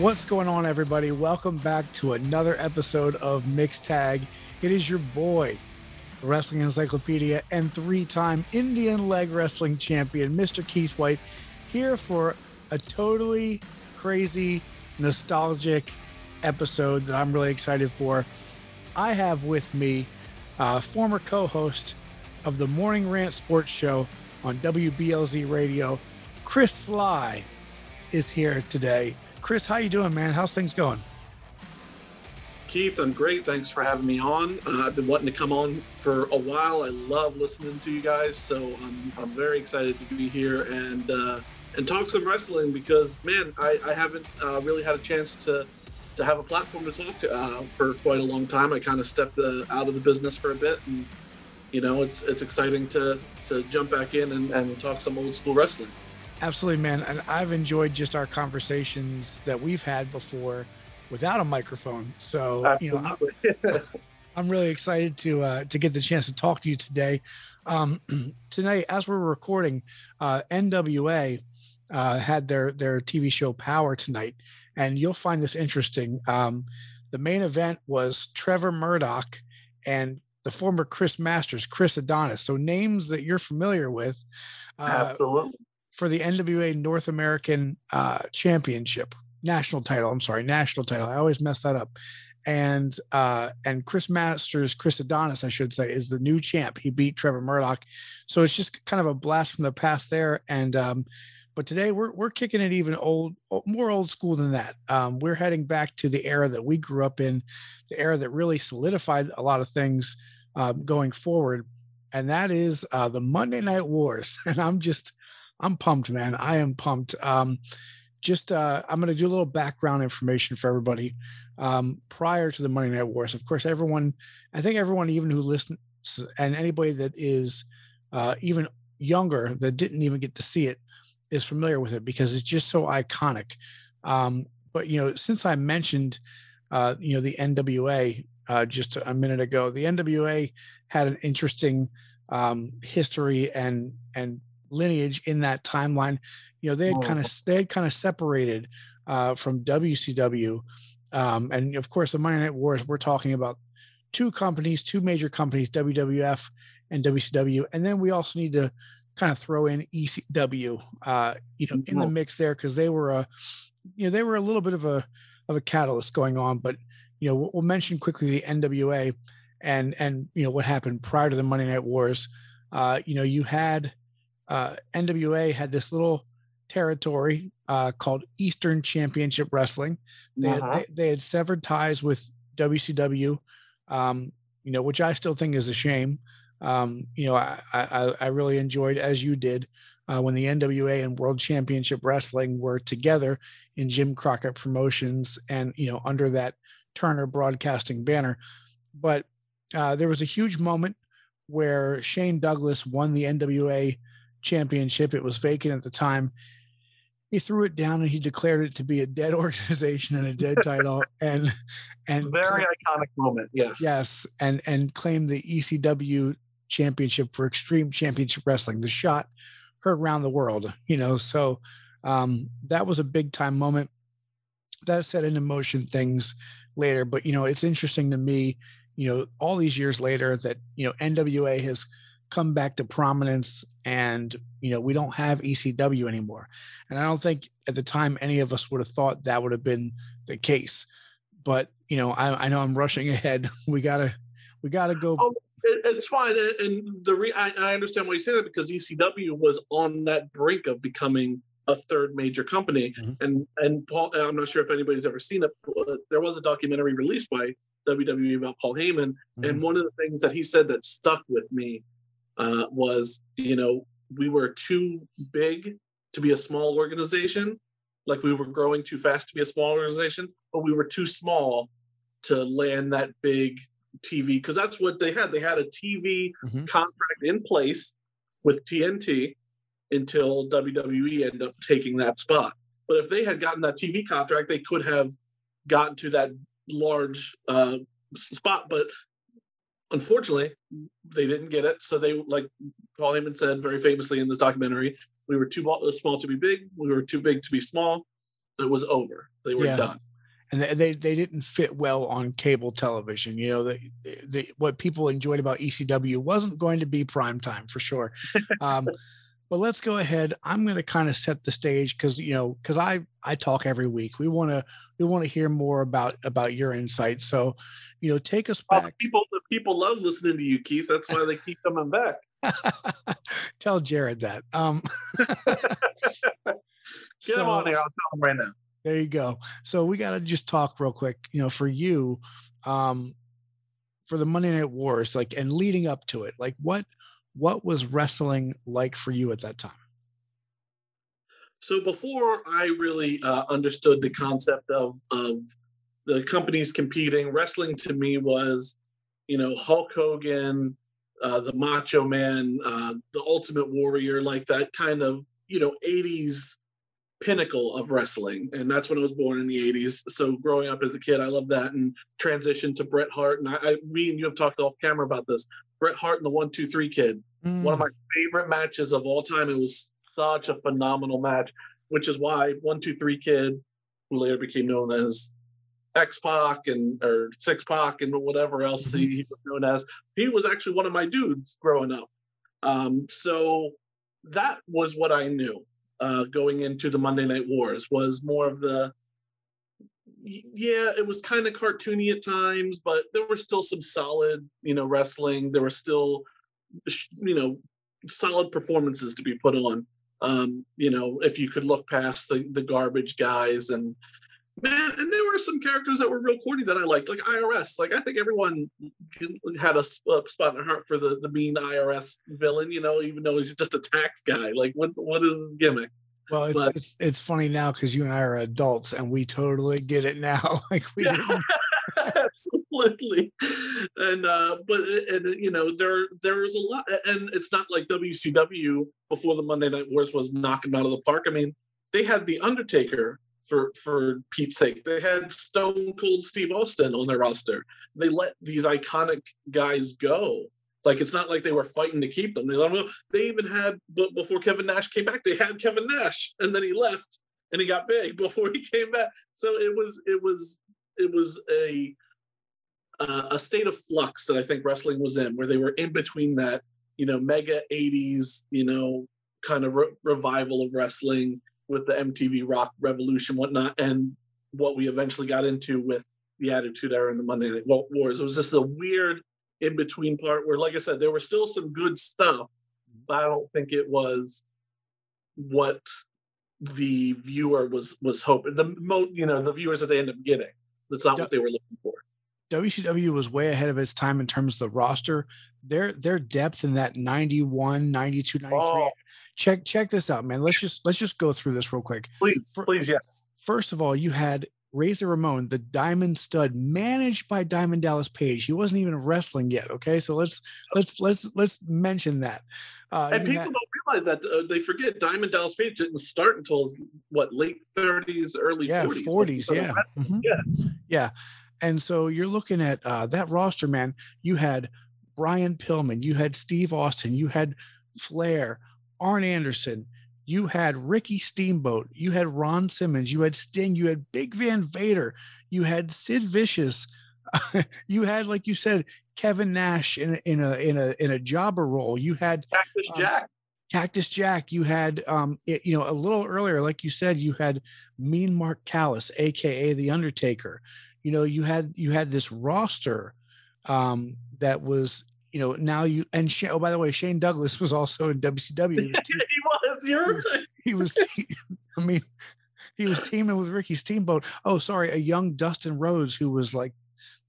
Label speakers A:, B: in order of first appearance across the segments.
A: What's going on, everybody? Welcome back to another episode of Mixed Tag. It is your boy, Wrestling Encyclopedia, and three time Indian leg wrestling champion, Mr. Keith White, here for a totally crazy, nostalgic episode that I'm really excited for. I have with me uh, former co host of the Morning Rant Sports Show on WBLZ Radio, Chris Sly, is here today. Chris, how you doing, man? How's things going?
B: Keith, I'm great. Thanks for having me on. Uh, I've been wanting to come on for a while. I love listening to you guys, so I'm, I'm very excited to be here and uh, and talk some wrestling because, man, I, I haven't uh, really had a chance to to have a platform to talk uh, for quite a long time. I kind of stepped uh, out of the business for a bit, and you know, it's it's exciting to to jump back in and, and talk some old school wrestling.
A: Absolutely, man. And I've enjoyed just our conversations that we've had before without a microphone. So,
B: Absolutely.
A: you know, I'm, I'm really excited to uh, to get the chance to talk to you today. Um, tonight, as we're recording, uh, NWA uh, had their their TV show Power tonight, and you'll find this interesting. Um, the main event was Trevor Murdoch and the former Chris Masters, Chris Adonis. So names that you're familiar with.
B: Uh, Absolutely
A: for the NWA North American uh, Championship national title. I'm sorry, national title. I always mess that up. And uh, and Chris Masters, Chris Adonis, I should say, is the new champ. He beat Trevor Murdoch, so it's just kind of a blast from the past there. And um, but today we're we're kicking it even old, more old school than that. Um, we're heading back to the era that we grew up in, the era that really solidified a lot of things um, going forward, and that is uh, the Monday Night Wars. And I'm just I'm pumped, man. I am pumped. Um, just uh, I'm going to do a little background information for everybody. Um, prior to the Monday Night Wars, of course, everyone, I think everyone, even who listens, and anybody that is uh, even younger that didn't even get to see it, is familiar with it because it's just so iconic. Um, but you know, since I mentioned, uh, you know, the NWA uh, just a minute ago, the NWA had an interesting um, history and and lineage in that timeline. You know, they had oh. kind of they had kind of separated uh, from WCW, um, and of course, the Monday Night Wars. We're talking about two companies, two major companies, WWF and WCW, and then we also need to kind of throw in ECW, uh, you know, in the mix there because they were a, you know, they were a little bit of a of a catalyst going on. But you know, we'll, we'll mention quickly the NWA and and you know what happened prior to the Monday Night Wars. Uh, you know, you had uh, NWA had this little territory uh, called Eastern Championship Wrestling. They, uh-huh. had, they, they, had severed ties with WCW, um, you know, which I still think is a shame. Um, you know, I, I, I, really enjoyed, as you did, uh, when the NWA and World Championship Wrestling were together in Jim Crockett Promotions and, you know, under that Turner Broadcasting banner. But uh, there was a huge moment where Shane Douglas won the NWA championship. It was vacant at the time. He threw it down and he declared it to be a dead organization and a dead title. And and
B: very iconic moment. Yes.
A: Yes. And and claimed the ECW championship for Extreme Championship Wrestling. The shot heard around the world, you know. So um, that was a big time moment. That set into motion things later. But you know, it's interesting to me, you know, all these years later that, you know, NWA has come back to prominence and you know we don't have ecw anymore. And i don't think at the time any of us would have thought that would have been the case. But you know i, I know i'm rushing ahead. We gotta we gotta go oh,
B: it's fine and the re- I, I understand why you say that because ecw was on that brink of becoming a third major company. Mm-hmm. and and paul i'm not sure if anybody's ever seen it but there was a documentary released by wwe about paul heyman. Mm-hmm. and one of the things that he said that stuck with me uh, was you know we were too big to be a small organization. Like we were growing too fast to be a small organization but we were too small to land that big tv because that's what they had. They had a tv mm-hmm. contract in place with tnt until wwe ended up taking that spot. But if they had gotten that tv contract they could have gotten to that large uh, spot but unfortunately, they didn't get it. So they, like Paul Heyman said very famously in this documentary, we were too small to be big. We were too big to be small. it was over. They were yeah. done.
A: And they, they, they didn't fit well on cable television. You know, the, the what people enjoyed about ECW wasn't going to be prime time for sure. Um, but let's go ahead. I'm going to kind of set the stage because you know because I I talk every week. We want to we want to hear more about about your insight. So, you know, take us back. Well,
B: people the people love listening to you, Keith. That's why they keep coming back.
A: tell Jared that. Um,
B: Get so, him on there. I'll tell him right now.
A: There you go. So we got to just talk real quick. You know, for you, um, for the Monday Night Wars, like and leading up to it, like what what was wrestling like for you at that time?
B: So before I really uh, understood the concept of of the companies competing, wrestling to me was, you know, Hulk Hogan, uh, the Macho Man, uh, the Ultimate Warrior, like that kind of you know '80s pinnacle of wrestling, and that's when I was born in the '80s. So growing up as a kid, I loved that, and transitioned to Bret Hart. And I, I me and you have talked off camera about this. Bret Hart and the One Two Three Kid, mm. one of mm. my favorite matches of all time. It was such a phenomenal match, which is why One Two Three Kid, who later became known as X Pac and or Syxx Pac and whatever else mm-hmm. he was known as. He was actually one of my dudes growing up. Um, so that was what I knew uh, going into the Monday Night Wars was more of the yeah, it was kind of cartoony at times, but there were still some solid, you know, wrestling. There were still, you know, solid performances to be put on. Um, you know, if you could look past the the garbage guys and man, and there were some characters that were real corny that I liked, like IRS. Like I think everyone had a, spot in their heart for the the mean IRS villain. You know, even though he's just a tax guy. Like what what is his gimmick?
A: Well, it's but, it's it's funny now because you and I are adults and we totally get it now. like we
B: absolutely. And uh, but and you know there there was a lot, and it's not like WCW before the Monday Night Wars was knocking out of the park. I mean, they had the Undertaker for for Pete's sake. They had Stone Cold Steve Austin on their roster. They let these iconic guys go. Like it's not like they were fighting to keep them. They let them go. They even had but before Kevin Nash came back, they had Kevin Nash, and then he left and he got big before he came back. So it was it was it was a uh, a state of flux that I think wrestling was in, where they were in between that you know mega '80s you know kind of re- revival of wrestling with the MTV Rock Revolution, whatnot, and what we eventually got into with the Attitude Era and the Monday Night Wars. It was just a weird in between part where, like I said, there was still some good stuff, but I don't think it was what the viewer was was hoping. The mo, you know, the viewers that they end up getting. That's not what they were looking for.
A: WCW was way ahead of its time in terms of the roster. Their their depth in that 91, 92, 93. Oh, check check this out, man. Let's just let's just go through this real quick.
B: Please, For, please, yes.
A: First of all, you had Razor Ramon, the Diamond Stud, managed by Diamond Dallas Page. He wasn't even wrestling yet. Okay, so let's let's let's let's mention that.
B: Uh, and people had, don't realize that uh, they forget Diamond Dallas Page didn't start until what late 30s, early
A: yeah,
B: 40s.
A: 40s, yeah, mm-hmm. yeah, yeah. And so you're looking at uh, that roster, man. You had Brian Pillman, you had Steve Austin, you had Flair, Arn Anderson, you had Ricky Steamboat, you had Ron Simmons, you had Sting, you had Big Van Vader, you had Sid Vicious, you had, like you said, Kevin Nash in a, in a in a in a jobber role. You had
B: Cactus um, Jack.
A: Cactus Jack. You had um it, you know a little earlier, like you said, you had Mean Mark Callous, aka the Undertaker. You know, you had you had this roster um that was you know, now you and oh, by the way, Shane Douglas was also in WCW.
B: He was, he was you're
A: he was. I mean, he was teaming with Ricky Steamboat. Oh, sorry, a young Dustin Rhodes who was like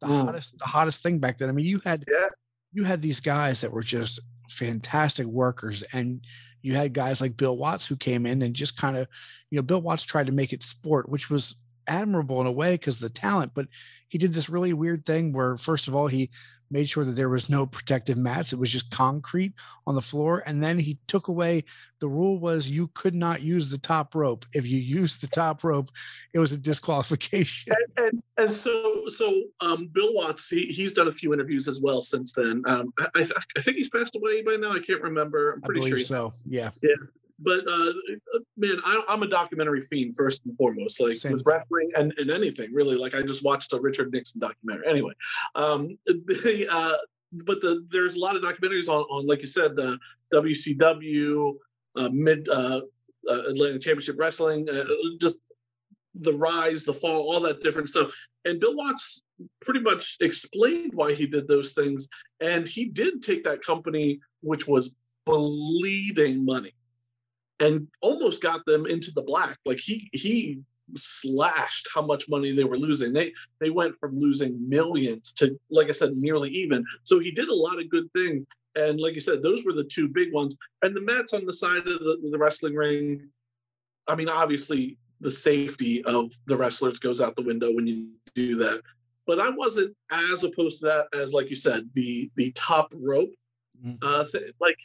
A: the mm. hottest, the hottest thing back then. I mean, you had
B: yeah.
A: you had these guys that were just fantastic workers, and you had guys like Bill Watts who came in and just kind of, you know, Bill Watts tried to make it sport, which was admirable in a way because the talent, but he did this really weird thing where, first of all, he made sure that there was no protective mats. It was just concrete on the floor. And then he took away the rule was you could not use the top rope. If you used the top rope, it was a disqualification.
B: And, and, and so, so um, Bill Watts, he, he's done a few interviews as well since then. Um, I, I, I, think he's passed away by now. I can't remember. I'm pretty
A: I
B: sure.
A: so. Yeah.
B: Yeah. But uh, man, I, am a documentary fiend first and foremost. Like
A: Same.
B: with wrestling and, and anything really. Like I just watched a Richard Nixon documentary. Anyway, um, the, uh, but the there's a lot of documentaries on, on like you said, the WCW, uh, mid uh, uh, Atlantic Championship Wrestling, uh, just the rise, the fall, all that different stuff. And Bill Watts pretty much explained why he did those things, and he did take that company, which was bleeding money, and almost got them into the black. Like he he slashed how much money they were losing. They they went from losing millions to like I said nearly even. So he did a lot of good things. And like you said, those were the two big ones. And the mats on the side of the, the wrestling ring. I mean, obviously the safety of the wrestlers goes out the window when you do that. But I wasn't as opposed to that as, like you said, the the top rope. Mm-hmm. Uh, th- like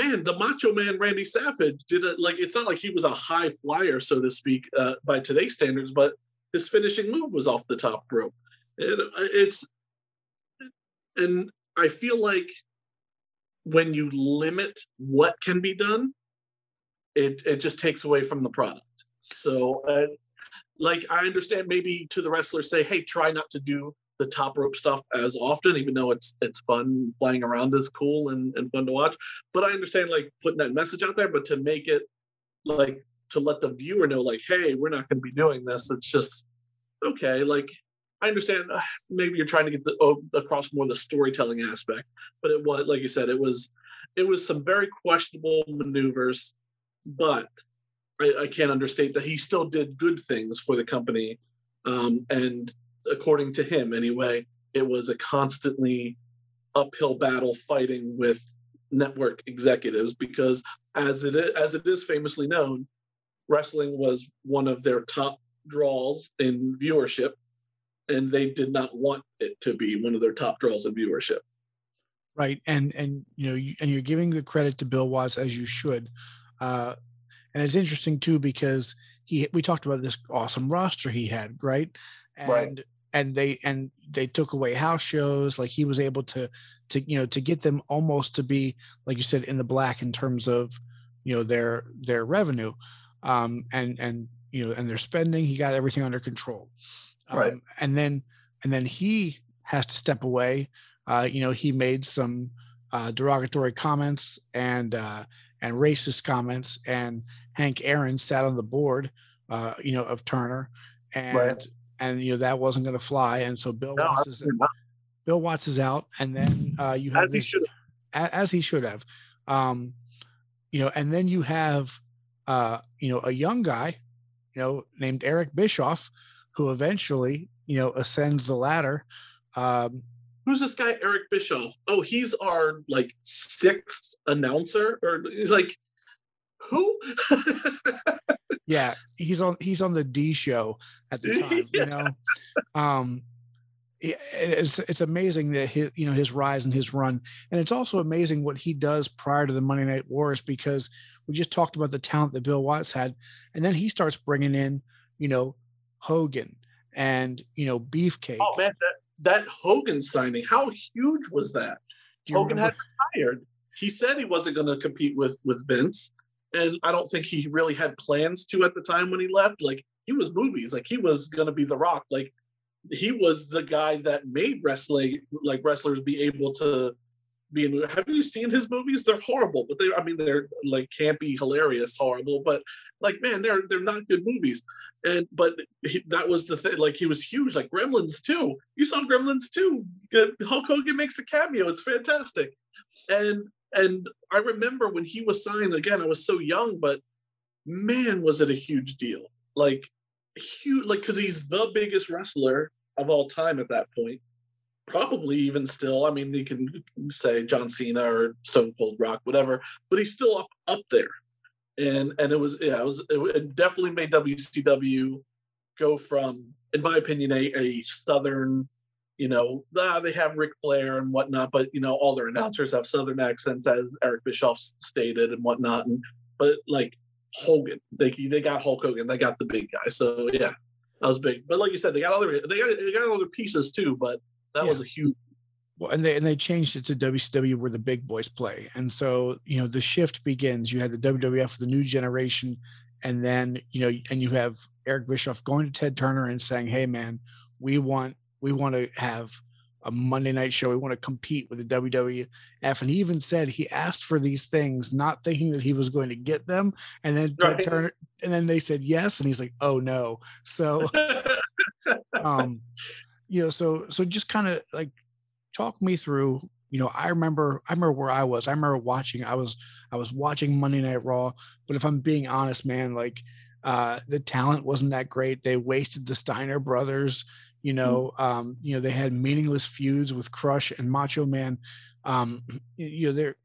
B: man, the Macho Man Randy Savage did it. Like it's not like he was a high flyer, so to speak, uh, by today's standards, but his finishing move was off the top rope. It, it's and I feel like when you limit what can be done, it it just takes away from the product. So, uh, like I understand maybe to the wrestlers say, hey, try not to do the top rope stuff as often, even though it's it's fun flying around is cool and, and fun to watch. But I understand like putting that message out there, but to make it like to let the viewer know, like, hey, we're not going to be doing this. It's just okay. Like I understand uh, maybe you're trying to get the, oh, across more the storytelling aspect, but it was like you said, it was it was some very questionable maneuvers, but I, I can't understate that he still did good things for the company. Um, and according to him anyway, it was a constantly uphill battle fighting with network executives because as it is, as it is famously known, wrestling was one of their top draws in viewership, and they did not want it to be one of their top draws in viewership.
A: Right, and and you know, you, and you're giving the credit to Bill Watts as you should. Uh, and it's interesting too because he we talked about this awesome roster he had, right? And right. and they and they took away house shows. Like he was able to to you know to get them almost to be like you said in the black in terms of you know their their revenue, um, and and you know and their spending. He got everything under control.
B: Um, right.
A: And then and then he has to step away. Uh, you know, he made some uh, derogatory comments and uh, and racist comments, and Hank Aaron sat on the board, uh, you know, of Turner, and right. And you know that wasn't going to fly, and so Bill no, Watts is Bill Watts is out, and then uh, you have
B: as this, he should
A: have. as he should have, um, you know, and then you have uh, you know a young guy, you know, named Eric Bischoff, who eventually you know ascends the ladder. Um,
B: Who's this guy, Eric Bischoff? Oh, he's our like sixth announcer, or he's like who?
A: yeah, he's on he's on the D show at the time, yeah. you know. Um it's it's amazing that his you know his rise and his run and it's also amazing what he does prior to the Monday Night Wars because we just talked about the talent that Bill Watts had and then he starts bringing in you know Hogan and you know Beefcake.
B: Oh man, that that Hogan signing, how huge was that? Hogan remember? had retired. He said he wasn't going to compete with with Vince, and I don't think he really had plans to at the time when he left. Like he was movies, like he was gonna be The Rock. Like he was the guy that made wrestling, like wrestlers, be able to be in. Have you seen his movies? They're horrible, but they, I mean, they're like campy, hilarious, horrible, but like man, they're they're not good movies. And but he, that was the thing. Like he was huge. Like Gremlins 2. You saw Gremlins 2. Hulk Hogan makes a cameo. It's fantastic. And and I remember when he was signed again, I was so young, but man, was it a huge deal. Like huge, like because he's the biggest wrestler of all time at that point. Probably even still. I mean, you can say John Cena or Stone Cold Rock, whatever, but he's still up up there. And and it was yeah, it was it definitely made WCW go from, in my opinion, a, a southern you know, ah, they have Ric Flair and whatnot, but you know, all their announcers have Southern accents, as Eric Bischoff stated and whatnot. And but like Hogan, they they got Hulk Hogan, they got the big guy. So yeah, that was big. But like you said, they got other they got they got other pieces too. But that yeah. was a huge
A: well, and they and they changed it to WCW where the big boys play, and so you know the shift begins. You had the WWF, the new generation, and then you know, and you have Eric Bischoff going to Ted Turner and saying, "Hey, man, we want we want to have a Monday night show. We want to compete with the WWF." And he even said he asked for these things, not thinking that he was going to get them, and then Ted
B: Right.
A: Turner, and then they said yes, and he's like, "Oh no!" So um you know so so just kind of like talk me through you know i remember i remember where i was i remember watching i was i was watching monday night raw but if i'm being honest man like uh the talent wasn't that great they wasted the steiner brothers you know um you know they had meaningless feuds with crush and macho man um you know there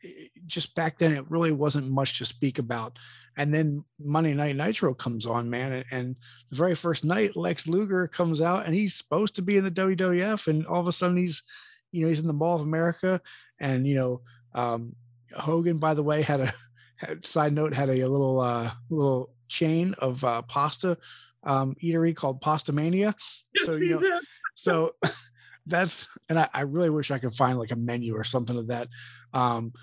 A: just back then it really wasn't much to speak about. And then monday night nitro comes on man and, and the very first night lex luger comes out and he's supposed to be in the wwf and all of a sudden he's you know he's in the mall of america and you know um hogan by the way had a had, side note had a, little uh little chain of uh pasta um eatery called Pastamania.
B: Yes,
A: so, you know, so that's and I, I really wish i could find like a menu or something of that. Um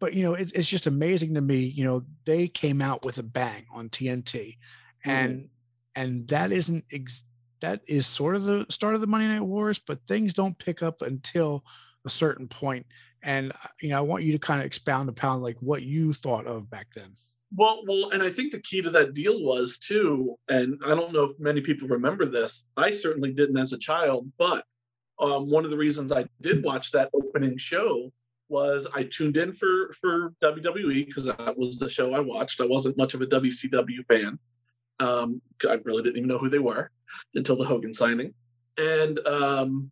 A: but you know it, it's just amazing to me you know they came out with a bang on tnt and and that isn't ex- that is sort of the start of the monday night wars but things don't pick up until a certain point. point and uh, you know i want you to kind of expound upon like what you thought of back then
B: Well, well, and I think the key to that deal was too, and I don't know if many people remember this. I certainly didn't as a child, but um, one of the reasons I did watch that opening show was I tuned in for for WWE because that was the show I watched. I wasn't much of a WCW fan. Um, I really didn't even know who they were until the Hogan signing, and um,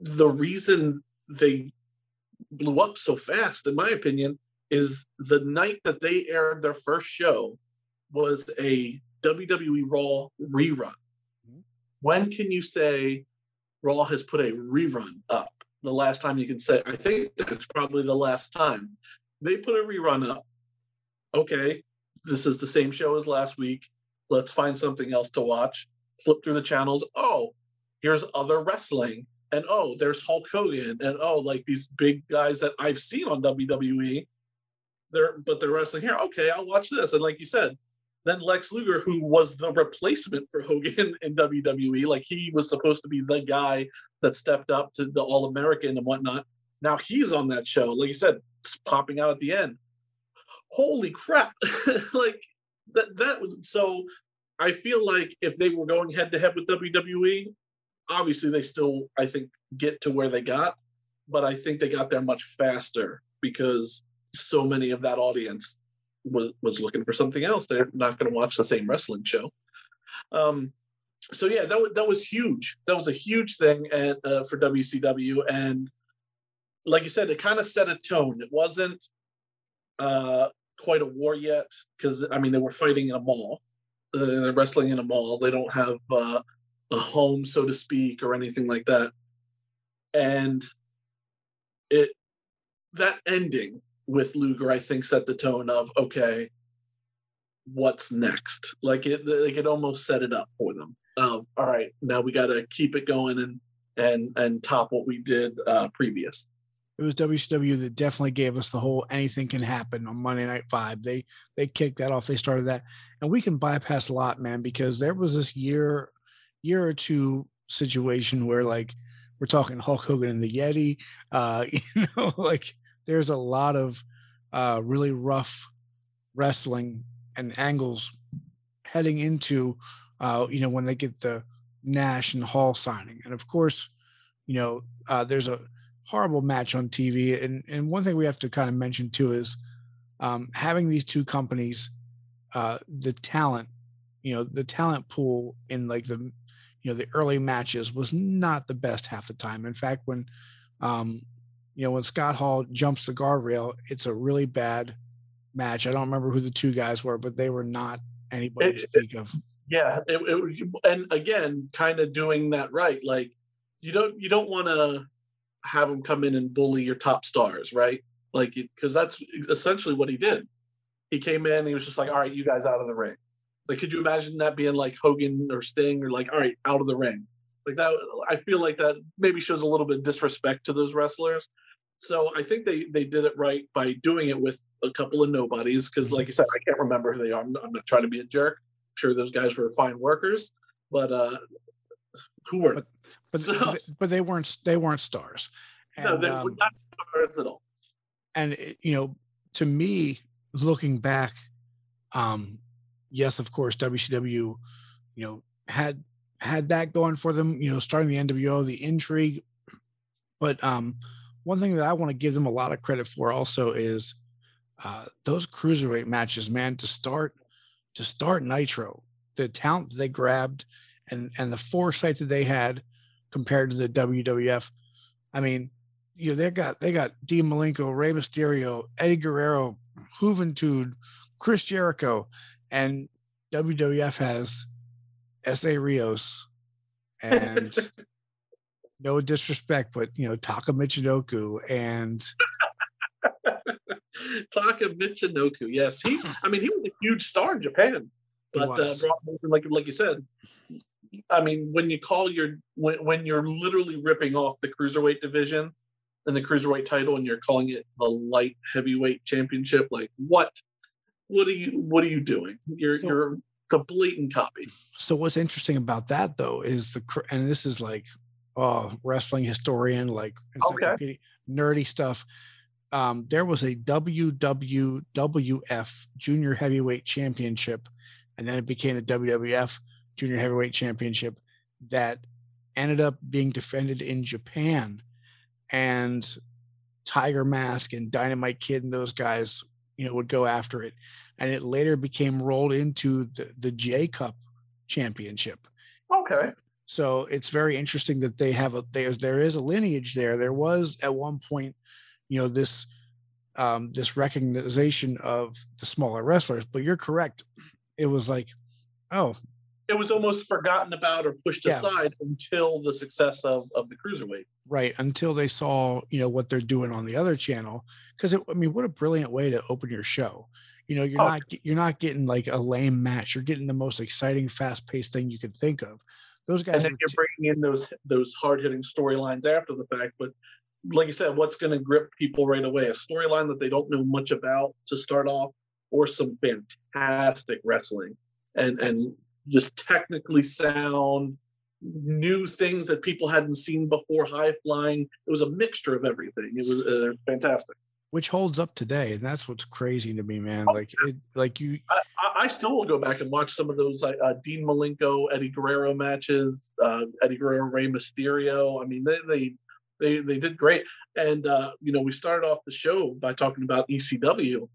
B: the reason they blew up so fast, in my opinion, is the night that they aired their first show was a WWE Raw rerun.
A: Mhm.
B: When can you say Raw has put a rerun up? The last time you can say, I think that's probably the last time. They put a rerun up. Okay, this is the same show as last week. Let's find something else to watch. Flip through the channels. Oh, here's other wrestling. And oh, there's Hulk Hogan. And oh, like these big guys that I've seen on WWE they're but they're wrestling here. Okay, I'll watch this. And like you said, then Lex Luger, who was the replacement for Hogan in WWE, like he was supposed to be the guy that stepped up to the All American and whatnot. Now he's on that show. Like you said, it's popping out at the end. Holy crap! like that. That was so. I feel like if they were going head to head with WWE, obviously they still, I think, get to where they got, but I think they got there much faster because so many of that audience was was looking for something else. They're not going to watch the same wrestling show. Um, so yeah, that was that was huge. That was a huge thing and uh, for WCW, and like you said, it kind of set a tone. It wasn't uh, quite a war yet because I mean they were fighting in a mall, uh, they're wrestling in a mall. They don't have uh, a home, so to speak, or anything like that. And it that ending with Luger, I think, set the tone of okay, what's next? Like it, like it almost set it up for them. Um, all right, now we got to keep it going and and and top what we did uh, previous.
A: it was WCW that definitely gave us the whole anything can happen on Monday Night Vibe. They they kicked that off. They started that, and we can bypass a lot, man, because there was this year year or two situation where like we're talking Hulk Hogan and the Yeti. Uh, you know, like there's a lot of uh, really rough wrestling and angles heading into uh, you know when they get the Nash and Hall signing, and of course, you know uh, there's a horrible match on TV. And and one thing we have to kind of mention too is um, having these two companies, uh, the talent, you know, the talent pool in like the you know the early matches was not the best half the time. In fact, when um, you know when Scott Hall jumps the guardrail, it's a really bad match. I don't remember who the two guys were, but they were not anybody to
B: It-
A: speak of.
B: Yeah, it, it, and again, kind of doing that right. Like you don't you don't want to have him come in and bully your top stars, right? Like because that's essentially what he did. He came in, he was just like, "All right, you guys out of the ring." Like, could you imagine that being like Hogan or Sting or like, "All right, out of the ring." Like that, I feel like that maybe shows a little bit of disrespect to those wrestlers. So I think they they did it right by doing it with a couple of nobodies. Because, like you said, I can't remember who they are. I'm, I'm, not trying to be a jerk. I'm sure those guys were fine workers, but uh, who were?
A: But but, so, but they weren't they weren't stars.
B: And, no, they um, were not stars at all.
A: And it, you know, to me, looking back, um, yes, of course, WCW, you know, had had that going for them. You know, starting the NWO, the intrigue. But um, one thing that I want to give them a lot of credit for also is uh, those cruiserweight matches, man. To start, to start Nitro, the talent they grabbed, and and the foresight that they had compared to the WWF. I mean, you know, they got they got Dean Malenko, Rey Mysterio, Eddie Guerrero, Juventud, Chris Jericho, and WWF has Essa Rios and no disrespect, but you know, Taka Michinoku and
B: Taka Michinoku. Yes, he. I mean, he was a huge star in Japan, but uh, like like you said, I mean, when you call your when when you're literally ripping off the cruiserweight division and the cruiserweight title, and you're calling it the light heavyweight championship, like what? What are you? What are you doing? You're so, you're it's a blatant copy.
A: So what's interesting about that though is the and this is like oh wrestling historian like
B: okay.
A: nerdy stuff. Um, there was a WWWF Junior Heavyweight Championship, and then it became the WWF Junior Heavyweight Championship that ended up being defended in Japan, and Tiger Mask and Dynamite Kid and those guys, you know, would go after it and it later became rolled into the, the J Cup championship.
B: Okay.
A: So it's very interesting that they have a there's there is a lineage there. There was at one point, you know, this um this recognition of the smaller wrestlers, but you're correct. It was like, oh.
B: It was almost forgotten about or pushed yeah. aside until the success of, of the cruiserweight.
A: Right. Until they saw, you know, what they're doing on the other channel. Because I mean, what a brilliant way to open your show you know, you're oh. not you're not getting like a lame match. You're getting the most exciting, fast paced thing you could think of. Those guys.
B: And then you're t- bringing in those those hard hitting storylines after the fact, but like you said, what's going to grip people right away? A storyline that they don't know much about to start off, or some fantastic wrestling, and and just technically sound new things that people hadn't seen before. High flying. It was a mixture of everything. It was uh, fantastic
A: which holds up today, and that's what's crazy to me, man. Oh, like it, like you.
B: I, I, still will go back and watch some of those uh, Dean Malenko, Eddie Guerrero matches, uh, Eddie Guerrero, Rey Mysterio. I mean, they they they, they did great. And uh, you know, we started off the show by talking about ECW.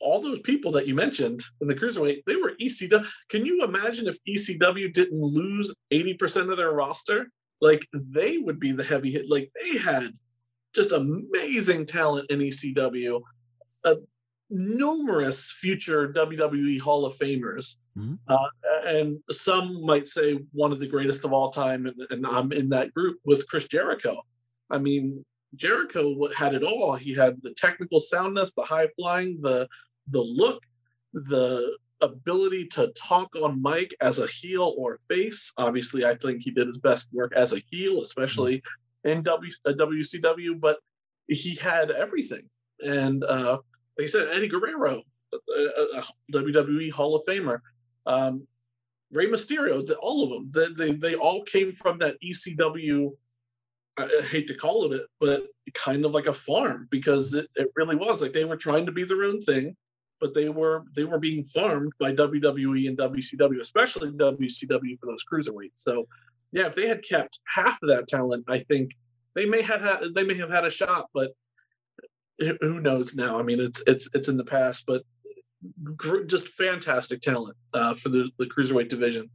B: All those people that you mentioned in the cruiserweight, they were ECW. Can you imagine if ECW didn't lose eighty percent of their roster? Like they would be the heavy hit. Like they had just amazing talent in ECW, uh, numerous future WWE Hall of Famers, mm-hmm. uh, and some might say one of the greatest of all time, and, and, I'm in that group with Chris Jericho. I mean, Jericho had it all. He had the technical soundness, the high flying, the the look, the ability to talk on mic as a heel or face. Obviously, I think he did his best work as a heel, especially in w, uh, WCW, but he had everything. And uh, like I said, Eddie Guerrero, a, a WWE Hall of Famer, um, Rey Mysterio, all of them, they, they, they all came from that ECW. I, hate to call it it, but kind of like a farm because it, it really was like they were trying to be their own thing, but they were they were being farmed by WWE and WCW, especially WCW for those cruiserweights. So yeah, if they had kept half of that talent, I think they may have had they may have had a shot, but who knows now? I mean, it's it's it's in the past, but just fantastic talent uh, for the the cruiserweight division.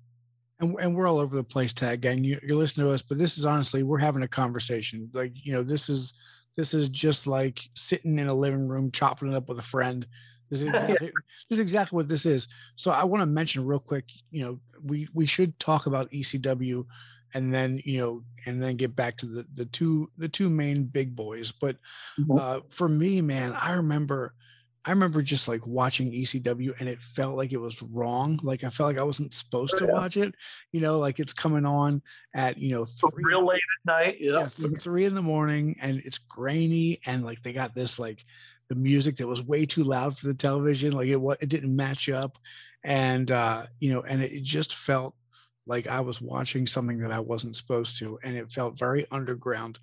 A: And, and we're all over the place, tag gang. You, you're listening to us, but this is honestly we're having a conversation. Like you know, this is this is just like sitting in a living room chopping it up with a friend. This is exactly, this is exactly what this is. So I want to mention real quick. You know, we we should talk about ECW, and then you know, and then get back to the the two the two main big boys. But mm-hmm. uh, for me, man, I remember I remember just like watching ECW and it felt like it was wrong. Like I felt like I wasn't supposed to watch it. You know, like it's coming on at you know
B: three, real late at night.
A: Yeah, th- three in the morning, and it's grainy, and like they got this like the music that was way too loud for the television. Like it was it didn't match up, and uh, you know, and it just felt like I was watching something that I wasn't supposed to, and it felt very underground.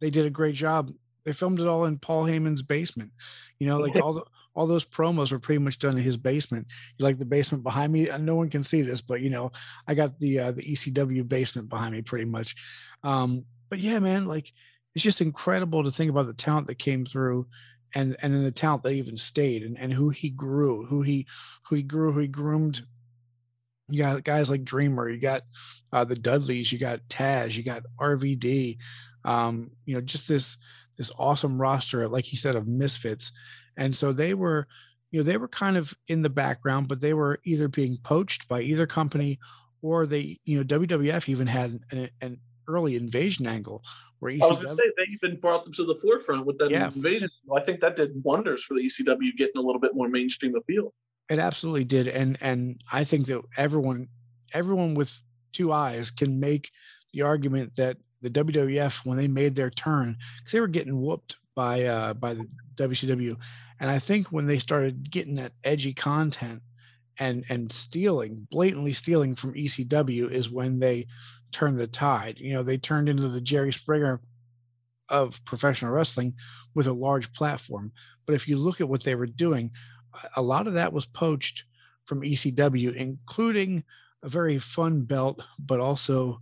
A: They did a great job they filmed it all in Paul Heyman's basement. You know, like all the all those promos were pretty much done in his basement. You like the basement behind me? No one can see this, but you know, I got the uh, the ECW basement behind me pretty much. Um, but yeah, man, like it's just incredible to think about the talent that came through and and then the talent that even stayed and, and who he grew, who he who he grew, who he groomed. You got guys like Dreamer, you got uh, the Dudleys, you got Taz, you got RVD. Um, you know, just this this awesome roster, like he said, of misfits. And so they were, you know, they were kind of in the background, but they were either being poached by either company or they, you know, WWF even had an, an early invasion angle where
B: ECW, I was going to say they even brought them to the forefront with that yeah. invasion. I think that did wonders for the ECW getting a little bit more mainstream appeal.
A: It absolutely did, and and I think that everyone, everyone with two eyes can make the argument that the WWF when they made their turn because they were getting whooped by uh, by the WCW, and I think when they started getting that edgy content and and stealing blatantly stealing from ECW is when they turned the tide. You know, they turned into the Jerry Springer of professional wrestling with a large platform. But if you look at what they were doing, a lot of that was poached from ECW, including a very fun belt, but also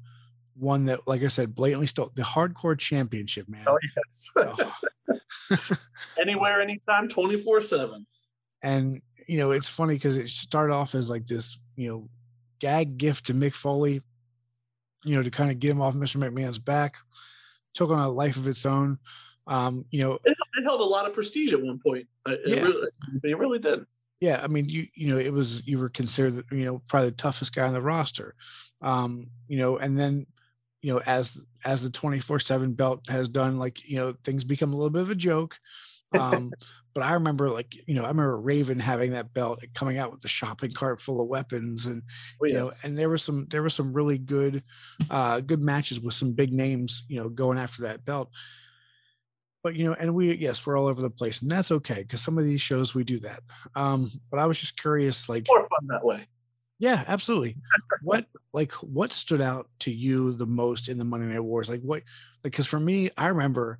A: one that, like I said, blatantly stole the hardcore championship, man.
B: Oh yes. oh. Anywhere, anytime, twenty four seven.
A: And you know, it's funny because it started off as like this, you know, gag gift to Mick Foley, you know, to kind of get him off Mr. McMahon's back. Took on a life of its own. Um, you know,
B: it, it held a lot of prestige at one point. It, yeah. really, it really did.
A: Yeah, I mean, you you know, it was you were considered, you know, probably the toughest guy on the roster. Um, you know, and then you know as as the 24 7 belt has done like you know things become a little bit of a joke. Um but i remember like you know i remember raven having that belt and coming out with the shopping cart full of weapons and oh, yes. you know and there were some there were some really good uh good matches with some big names you know going after that belt. But you know and we yes we're all over the place and that's okay because some of these shows we do that. Um but i was just curious like
B: more fun that way
A: yeah, absolutely. what like what stood out to you the most in the Monday Night Wars? Like what like because for me, I remember,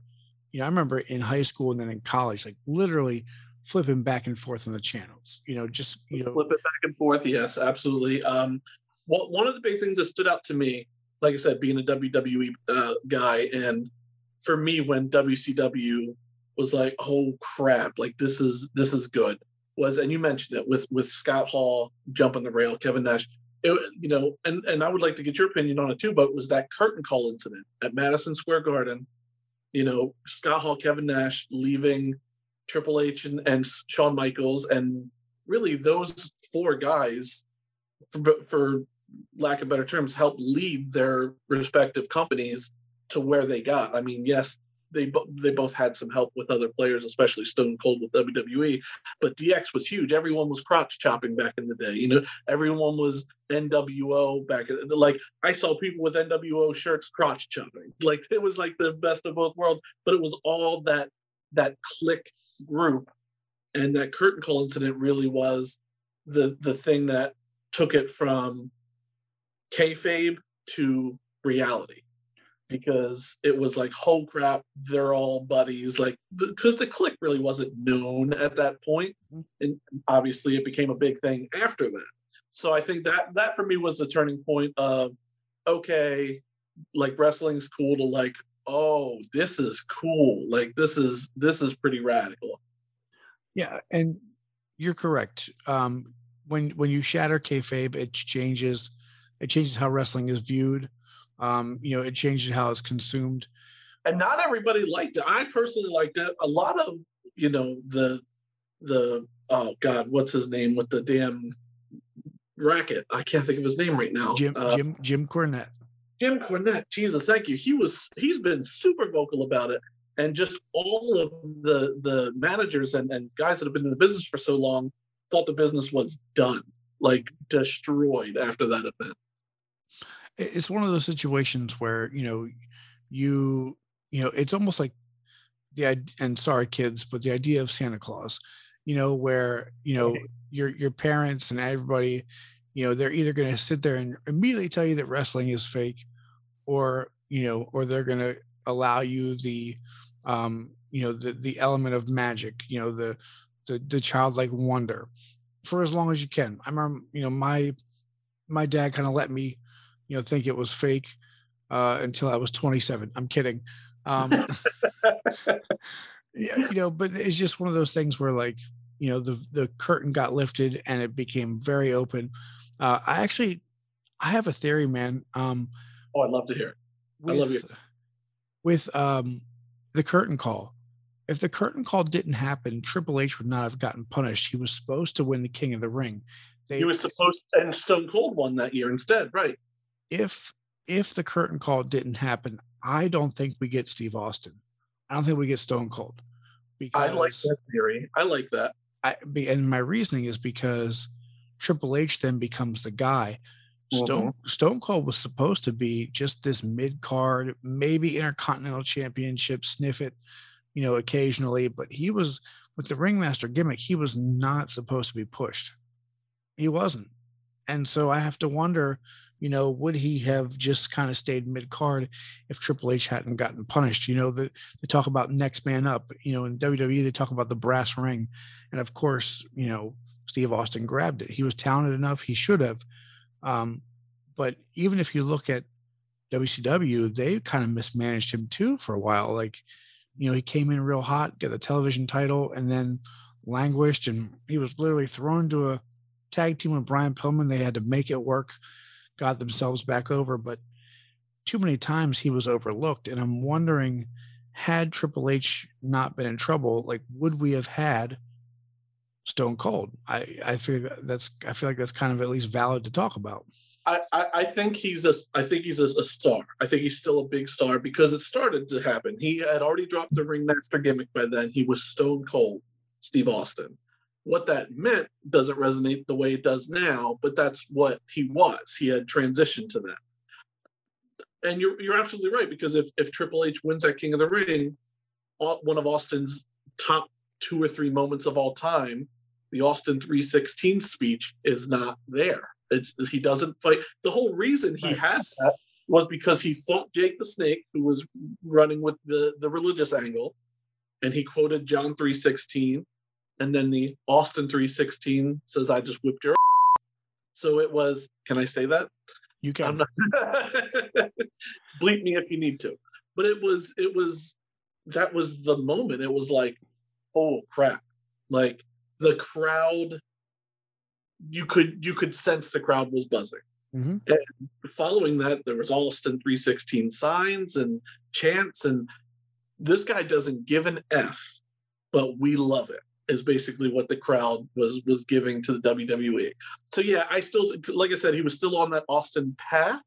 A: you know, I remember in high school and then in college, like literally flipping back and forth on the channels. You know, just you know
B: flip it back and forth. Yes, absolutely. Um well, one of the big things that stood out to me, like I said, being a WWE uh, guy, and for me, when WCW was like, "Oh crap! Like this is this is good." Was, and you mentioned it with with Scott Hall jumping the rail, Kevin Nash. It, you know, and and I would like to get your opinion on it too. But was that curtain call incident at Madison Square Garden? You know, Scott Hall, Kevin Nash leaving Triple H and, and Shawn Michaels, and really those four guys, for, for lack of better terms, helped lead their respective companies to where they got. I mean, yes, they they both had some help with other players, especially Stone Cold with WWE. But DX was huge. Everyone was crotch chopping back in the day. You know, everyone was NWO back. In, like I saw people with NWO shirts crotch chopping. Like it was like the best of both worlds. But it was all that that Kliq group, and that curtain call incident really was the the thing that took it from kayfabe to reality because it was like, oh crap, they're all buddies. Like, because the, the Kliq really wasn't known at that mm-hmm. and obviously it became a big thing after that. So I think that that for me was the turning point of, okay, like wrestling's cool to like, oh, this is cool. Like this is this is pretty radical.
A: Yeah, and you're correct. Um, when when you shatter kayfabe, it changes it changes how wrestling is viewed um, you know, it changes how it's consumed.
B: And not everybody liked it. I personally liked it. A lot of, you know, the the oh god, what's his name with the damn racket? I can't think of his name right now.
A: Jim uh, Jim Jim Cornette.
B: Jim Cornette, Jesus, thank you. He was he's been super vocal about it. and just all of the the managers and, and guys that have been in the business for so long thought the business was done, like destroyed after that event.
A: It's one of those situations where you know you you know it's almost like the and sorry kids, but the idea of Santa Claus, you know, where you know your your parents and everybody, you know, they're either going to sit there and immediately tell you that wrestling is fake, or you know, or they're going to allow you the um you know the the element of magic you know the the, the childlike wonder for as long as you can. I remember you know my my dad kind of let me you know think it was fake uh until i was 27 i'm kidding um yeah you know but it's just one of those things where like you know the the curtain got lifted and it became very open uh i actually i have a theory man um
B: oh i'd love to hear it i love you
A: with um the curtain call. If the curtain call didn't happen, Triple H would not have gotten punished. He was supposed to win the King of the Ring.
B: They, he was supposed, to, and Stone Cold won that year instead, right?
A: If if the curtain call didn't happen, I don't think we get Steve Austin. I don't think we get Stone Cold.
B: Because I like that theory. I like that.
A: I and my reasoning is because Triple H then becomes the guy Stone mm-hmm. Stone Cold was supposed to be just this mid card, maybe Intercontinental Championship, sniff it, you know, occasionally. But he was with the ringmaster gimmick. He was not supposed to be pushed. He wasn't, and so I have to wonder, you know, would he have just kind of stayed mid card if Triple H hadn't gotten punished? You know, the, they talk about next man up. You know, in WWE they talk about the brass ring, and of course, you know, Steve Austin grabbed it. He was talented enough. He should have um, but even if you look at WCW, they kind of mismanaged him too for a while. Like, you know, he came in real hot, got the television title, and then languished, and he was literally thrown to a tag team with Brian Pillman. They had to make it work, got themselves back over, but too many times he was overlooked. And I'm wondering, had Triple H not been in trouble, like would we have had Stone Cold. I I feel that's I feel like that's kind of at least valid to talk about.
B: I, I, think he's a I think he's a, a, star. I think he's still a big star because it started to happen. He had already dropped the ringmaster gimmick by then. He was Stone Cold Steve Austin. What that meant doesn't resonate the way it does now, but that's what he was. He had transitioned to that. And you're you're absolutely right because if if Triple H wins that King of the Ring, one of Austin's top two or three moments of all time, the Austin 316 speech is not there. It's he doesn't fight. The whole reason he right. had that was because he fought Jake the Snake, who was running with the, the religious angle, and he quoted John 316. And then the Austin 316 says, I just whipped your so it was, can I say that?
A: You can.
B: Not, bleep me if you need to. But it was, it was, that was the moment. It was like, oh crap like the crowd you could you could sense the crowd was buzzing mm-hmm. and following that there was austin 316 signs and chants and this guy doesn't give an f but we love it is basically what the crowd was was giving to the WWE. So yeah, I still like I said he was still on that Austin path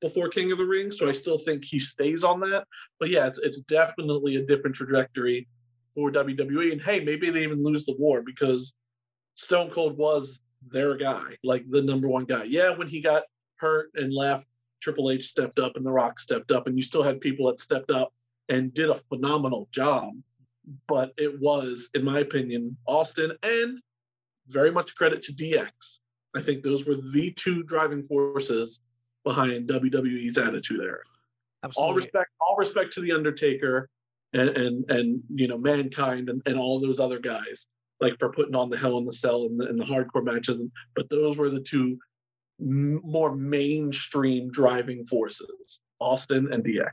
B: before King of the Ring, so I still think he stays on that. But yeah, it's it's definitely a different trajectory for WWE. And hey, maybe they even lose the war because Stone Cold was their guy, like the number one guy. Yeah, when he got hurt and left, Triple H stepped up and The Rock stepped up, and you still had people that stepped up and did a phenomenal job. But it was, in my opinion, Austin and very much credit to DX. I think those were the two driving forces behind WWE's Attitude Era. Absolutely. All respect, all respect to the Undertaker and and, and you know mankind and, and all those other guys like for putting on the hell in the cell and the, and the hardcore matches but those were the two more mainstream driving forces austin and dx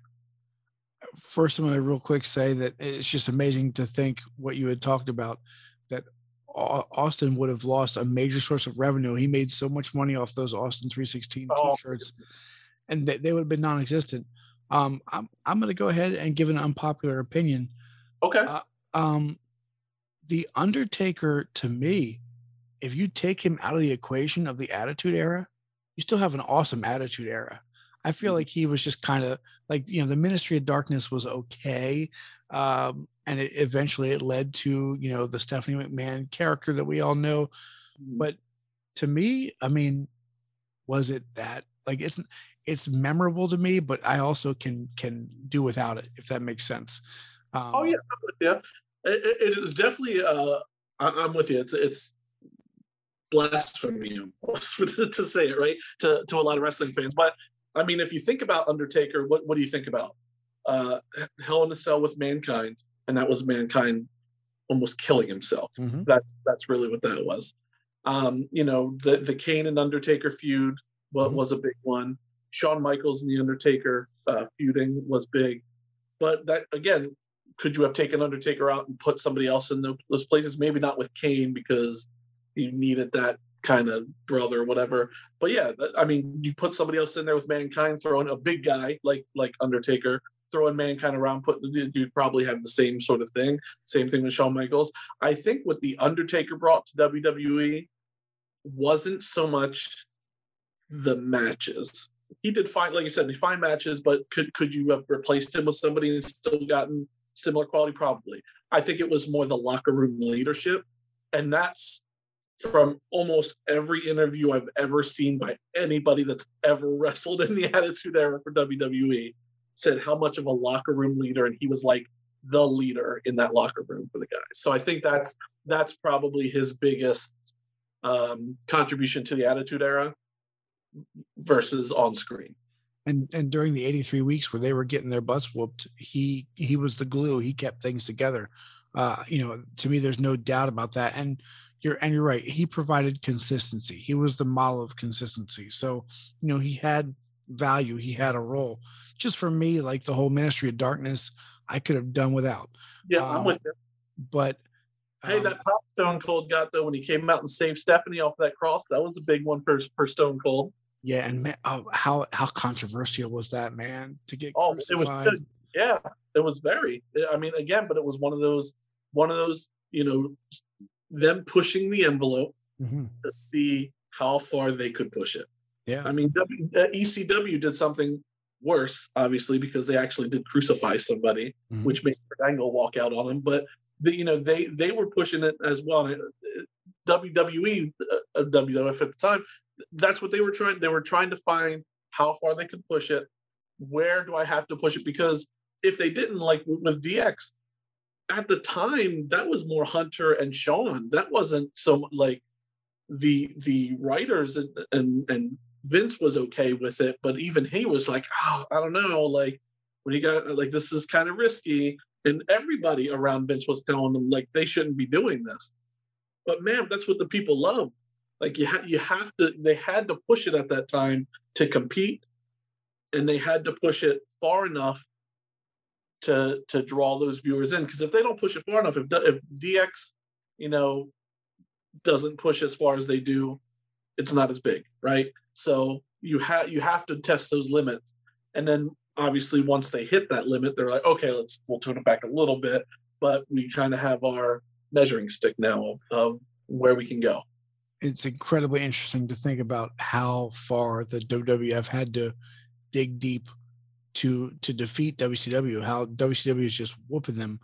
A: first i'm going to real quick say that it's just amazing to think what you had talked about that austin would have lost a major source of revenue he made so much money off those austin 316 t-shirts and they, they would have been non-existent um, I'm I'm going to go ahead and give an unpopular opinion.
B: Okay. Uh,
A: um, the Undertaker, to me, if you take him out of the equation of the Attitude Era, you still have an awesome Attitude Era. I feel
B: Mhm.
A: like he was just kind of like you know the Ministry of Darkness was okay, um, and it, eventually it led to you know the Stephanie McMahon character that we all know. But to me, I mean, was it that like it's it's memorable to me, but I also can can do without it if that makes sense. Um,
B: Oh yeah, I'm with you. It, it- is definitely. Uh, I, I'm with you. It's it's blasphemy almost to say it right to to a lot of wrestling fans. But I mean, if you think about Undertaker, what what do you think about? Uh, Hell in a Cell with Mankind, and that was Mankind almost killing himself.
A: mhm.
B: That's that's really what that was. Um, you know, the the Kane and Undertaker feud was,
A: Mhm.
B: was a big one. Shawn Michaels and the Undertaker uh, feuding was big, but that again, could you have taken Undertaker out and put somebody else in those places? Maybe not with Kane because you needed that kind of brother or whatever. But yeah, I mean, you put somebody else in there with Mankind, throwing a big guy like like Undertaker, throwing Mankind around, put you'd probably have the same sort of thing. Same thing with Shawn Michaels. I think what the Undertaker brought to WWE wasn't so much the matches. He did fine, like you said, he fine matches, but could could you have replaced him with somebody and still gotten similar quality? Probably. I think it was more the locker room leadership, and that's from almost every interview I've ever seen by anybody that's ever wrestled in the Attitude Era for WWE said how much of a locker room leader, and he was like the leader in that locker room for the guys. So I think that's that's probably his biggest um, contribution to the Attitude Era versus on screen.
A: and and during the 83 weeks where they were getting their butts whooped he he was the glue he kept things together uh you know to me there's no doubt about that and you're and you're right he provided consistency he was the model of consistency so you know he had value he had a role just for me like the whole ministry of darkness i could have done without
B: Yeah,
A: Um,
B: I'm with you.
A: but
B: Hey,
A: um,
B: that pop Stone Cold got though when he came out and saved Stephanie off that cross, that was a big one for for Stone Cold.
A: yeah and man, oh, how how controversial was that man to get
B: Oh, it was still- Yeah, it was very. I mean, again, but it was one of those one of those you know them pushing the envelope
A: Mhm.
B: to see how far they could push it.
A: yeah
B: I mean, w, uh, ECW did something worse, obviously, because they actually did crucify somebody,
A: Mhm.
B: which made Kurt Angle walk out on him. But the, you know, they they were pushing it as well. And, uh, WWE, uh, WWF at the time, that's what they were trying. They were trying to find how far they could push it. Where do I have to push it? Because if they didn't, like with DX, at the time that was more Hunter and Shawn. That wasn't so like the the writers and and, and Vince was okay with it, but even he was like, oh, I don't know, like when he got like this is kind of risky, and everybody around Vince was telling them like they shouldn't be doing this. But man, that's what the people love. Like you ha- you have to they had to push it at that time to compete, and they had to push it far enough to to draw those viewers in. Because if they don't push it far enough, if if DX, you know, doesn't push as far as they do, it's not as big, right? So you have you have to test those limits, and then obviously once they hit that limit, they're like, okay, let's we'll tune it back a little bit, but we kind of have our measuring stick now of, of where we can go.
A: it's incredibly interesting to think about how far the WWF had to dig deep to to defeat WCW. How WCW is just whooping them,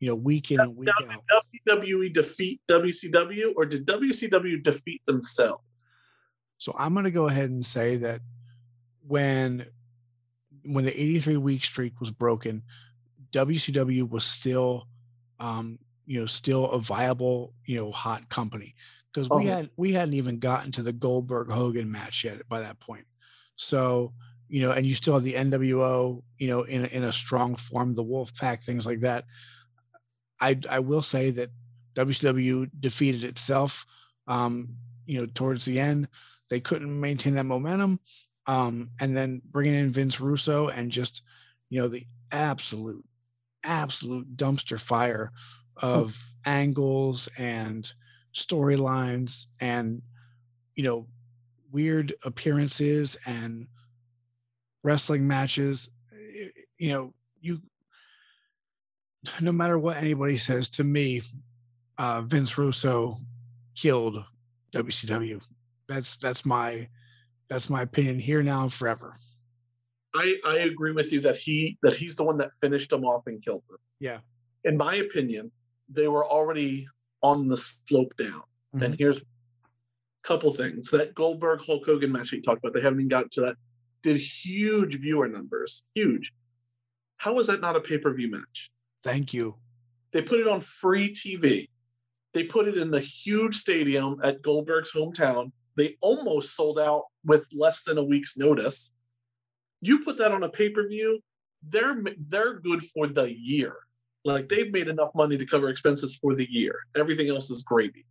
A: you know, week in and week out.
B: did WWE defeat WCW, or did WCW defeat themselves?
A: So I'm going to go ahead and say that when when the 83 week streak was broken, WCW was still, um, you know, still a viable, you know, hot company because we
B: Oh.
A: had we hadn't even gotten to the Goldberg Hogan match yet by that point. So you know, and you still have the NWO, you know, in a, in a strong form, the Wolf Pack, things like that. I I will say that WCW defeated itself. Um, you know, towards the end, they couldn't maintain that momentum. Um, and then bringing in Vince Russo and just, you know, the absolute, absolute dumpster fire of angles and storylines and, you know, weird appearances and wrestling matches. You know, you, no matter what anybody says to me, uh, Vince Russo killed WCW. That's that's my that's my opinion here now and forever.
B: I I agree with you that he that he's the one that finished them off and killed them.
A: Yeah.
B: In my opinion, they were already on the slope down. Mm-hmm. And here's a couple things. That Goldberg Hulk Hogan match that you talked about, they haven't even gotten to that. Did huge viewer numbers. Huge. How was that not a pay-per-view match?
A: Thank you.
B: They put it on free TV. They put it in the huge stadium at Goldberg's hometown. They almost sold out with less than a week's notice. You put that on a pay per view, they're they're good for the year. Like they've made enough money to cover expenses for the year. Everything else is gravy.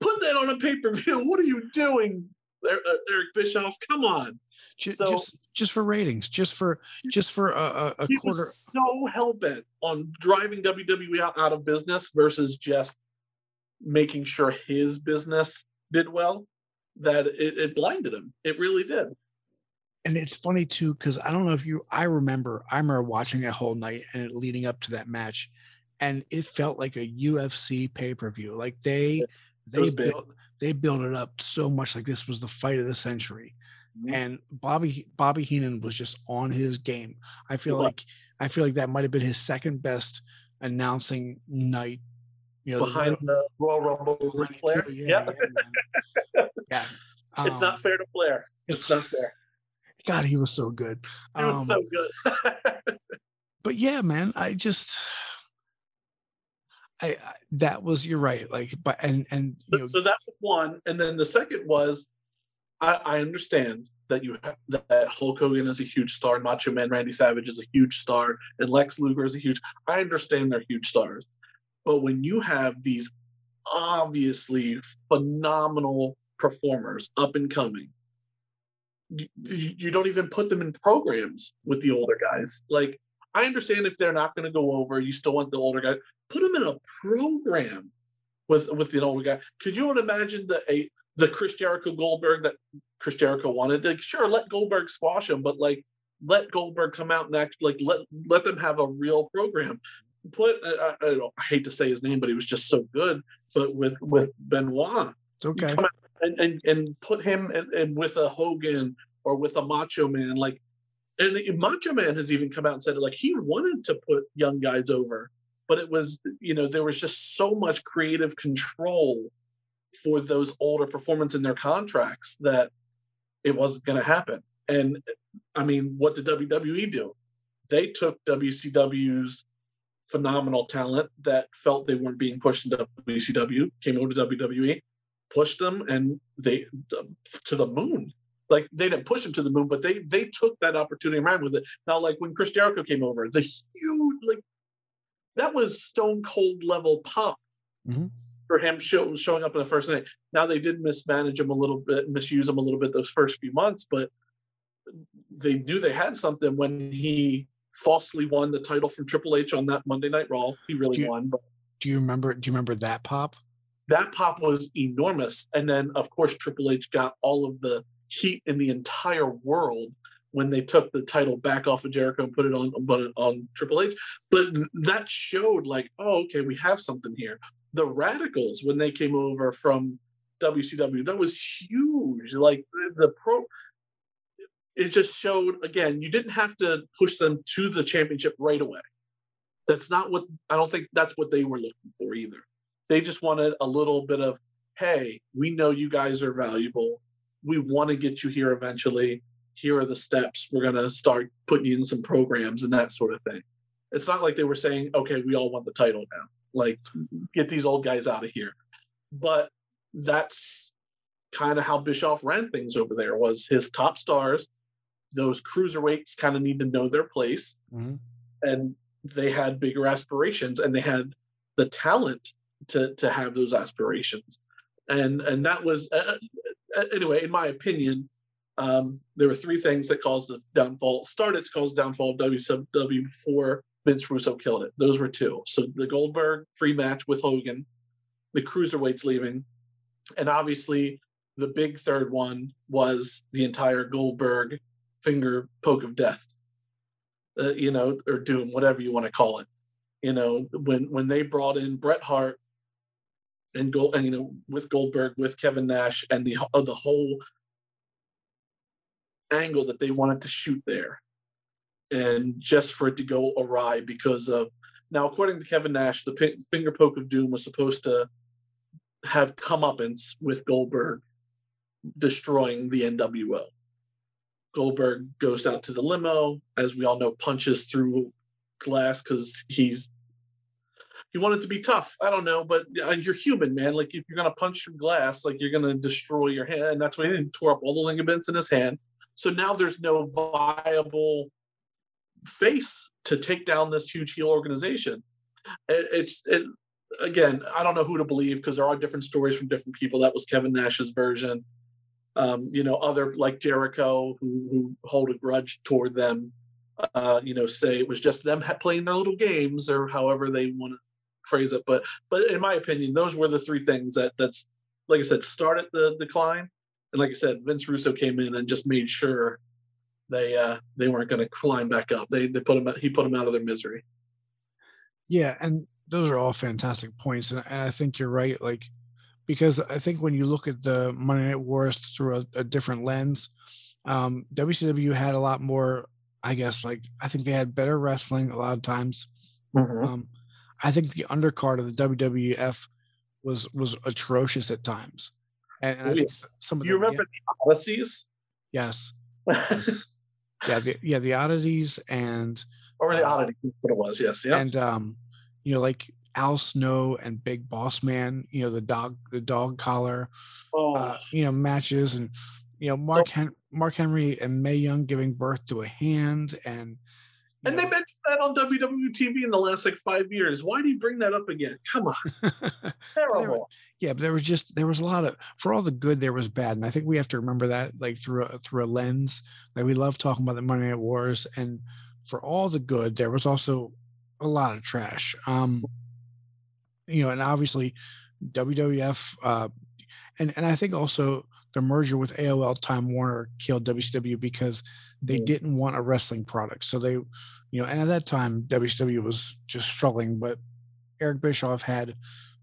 B: Put that on a pay per view. What are you doing, Uh, Eric Bischoff? Come on.
A: Just, so, just, just for ratings, just for just for a, a,
B: he
A: quarter.
B: Was so hell bent on driving WWE out, out of business versus just making sure his business did well that it, it blinded him. It really did.
A: And it's funny too, because I don't know if you I remember I remember watching that whole night and leading up to that match, and it felt like a UFC pay-per-view. Like they they built they built it up so much like this was the fight of the century. Mm-hmm. And Bobby Bobby Heenan was just on his game. I feel like I feel like that might have been his second best announcing night
B: you know, behind the, the Royal Rumble Flair. Yeah, yeah. yeah. Um, it's not fair to Flair. It's not fair.
A: God, he was so good.
B: He was um, so good.
A: but yeah, man, I just. I, I, that was you're right like but and and
B: you know, so that was one and then the second was I, I understand that you have, that Hulk Hogan is a huge star, Macho Man Randy Savage is a huge star, and Lex Luger is a huge. I understand they're huge stars, but when you have these obviously phenomenal performers up and coming, you, you don't even put them in programs with the older guys. Like, I understand if they're not going to go over, you still want the older guy. Put them in a program with with the older guy. Could you imagine the a the Chris Jericho Goldberg that Chris Jericho wanted? Like, sure, let Goldberg squash him, but like let Goldberg come out and act like let let them have a real program put uh, uh, I, I, I, hate to say his name, but he was just so good. But with with Benoit,
A: it's okay,
B: and, and and put him and, and with a Hogan or with a Macho Man, like, and Macho Man has even come out and said like he wanted to put young guys over, but it was you know there was just so much creative control for those older performers in their contracts that it wasn't going to happen. And I mean, what did WWE do? They took WCW's phenomenal talent that felt they weren't being pushed into WCW, came over to WWE, pushed them, and they to the moon. Like they didn't push them to the moon, but they they took that opportunity and ran with it. Now, like when Chris Jericho came over, the huge like that was stone cold level pop mm-hmm. for him show, showing up in the first night. Now they did mismanage him a little bit, misuse him a little bit those first few months, but they knew they had something when he falsely won the title from Triple H on that Monday Night Raw. He really
A: you,
B: won. But
A: do you remember? Do you remember that pop?
B: That pop was enormous, and then of course Triple H got all of the heat in the entire world when they took the title back off of Jericho and put it on on, on Triple H. But that showed like, oh, okay, we have something here. The Radicalz when they came over from WCW, that was huge. Like the pro it just showed again you didn't have to push them to the championship right away that's not what i don't think that's what they were looking for either they just wanted a little bit of hey we know you guys are valuable we want to get you here eventually. Here are the steps. We're going to start putting you in some programs and that sort of thing. It's not like they were saying okay we all want the title now. Like get these old guys out of here. But that's kind of how bischoff ran things over there was his top stars those cruiserweights kind of need to know their place. Mm-hmm. and they had bigger aspirations and they had the talent to to have those aspirations. And and that was uh, uh, anyway in my opinion um, there were three things that caused the downfall started to cause the downfall of WCW before Vince Russo killed it. Those were two. So the Goldberg free match with Hogan, the cruiserweights leaving, and obviously the big third one was the entire Goldberg finger poke of death, uh, you know, or doom, whatever you want to call it. You know, when when they brought in Bret Hart and Gold, and you know, with Goldberg, with Kevin Nash, and the uh, the whole angle that they wanted to shoot there, and just for it to go awry because of now, according to Kevin Nash, the finger poke of doom was supposed to have comeuppance with Goldberg destroying the NWO. Goldberg goes out to the limo, as we all know, punches through glass because he's he it to be tough. I don't know, but uh, you're human, man. Like if you're gonna punch through glass, like you're gonna destroy your hand. And that's why he tore up all the ligaments in his hand. So now there's no viable face to take down this huge heel organization. It, it's it, again, I don't know who to believe because there are different stories from different people. That was Kevin Nash's version. Um, you know, other like Jericho who, who hold a grudge toward them. Uh, you know, say it was just them playing their little games or however they want to phrase it. But but in my opinion, those were the three things that that's like I said started the decline. And like I said, Vince Russo came in and just made sure they uh they weren't going to climb back up. They they put him he put them out of their misery.
A: Yeah, and those are all fantastic points, and, and I think you're right. Like because I think when you look at the Monday Night Wars through a, a different lens, um, WCW had a lot more. I guess like I think they had better wrestling a lot of times. Mm-hmm. Um, I think the undercard of the WWF was was atrocious at times. And, and I think
B: some of you remember yeah, the Odysseys?
A: Yes. yes. yeah, the yeah, the oddities and
B: or the uh, oddities, what it was, yes, yeah.
A: And um, you know, like Al Snow and Big Boss Man, you know, the dog the dog collar oh. uh, you know, matches and you know, Mark so, Hen- Mark Henry and Mae Young giving birth to a hand and
B: and they mentioned that on WWE TV in the last like five years. Why do you bring that up again? Come on. Terrible.
A: yeah, but there was just there was a lot of for all the good there was bad, and I think we have to remember that like through a, through a lens. Like we love talking about the Monday Night Wars, and for all the good, there was also a lot of trash. Um, you know, and obviously WWF, uh, and and I think also the merger with AOL Time Warner killed WCW because they didn't want a wrestling product. So they, you know, and at that time WCW was just struggling, but Eric Bischoff had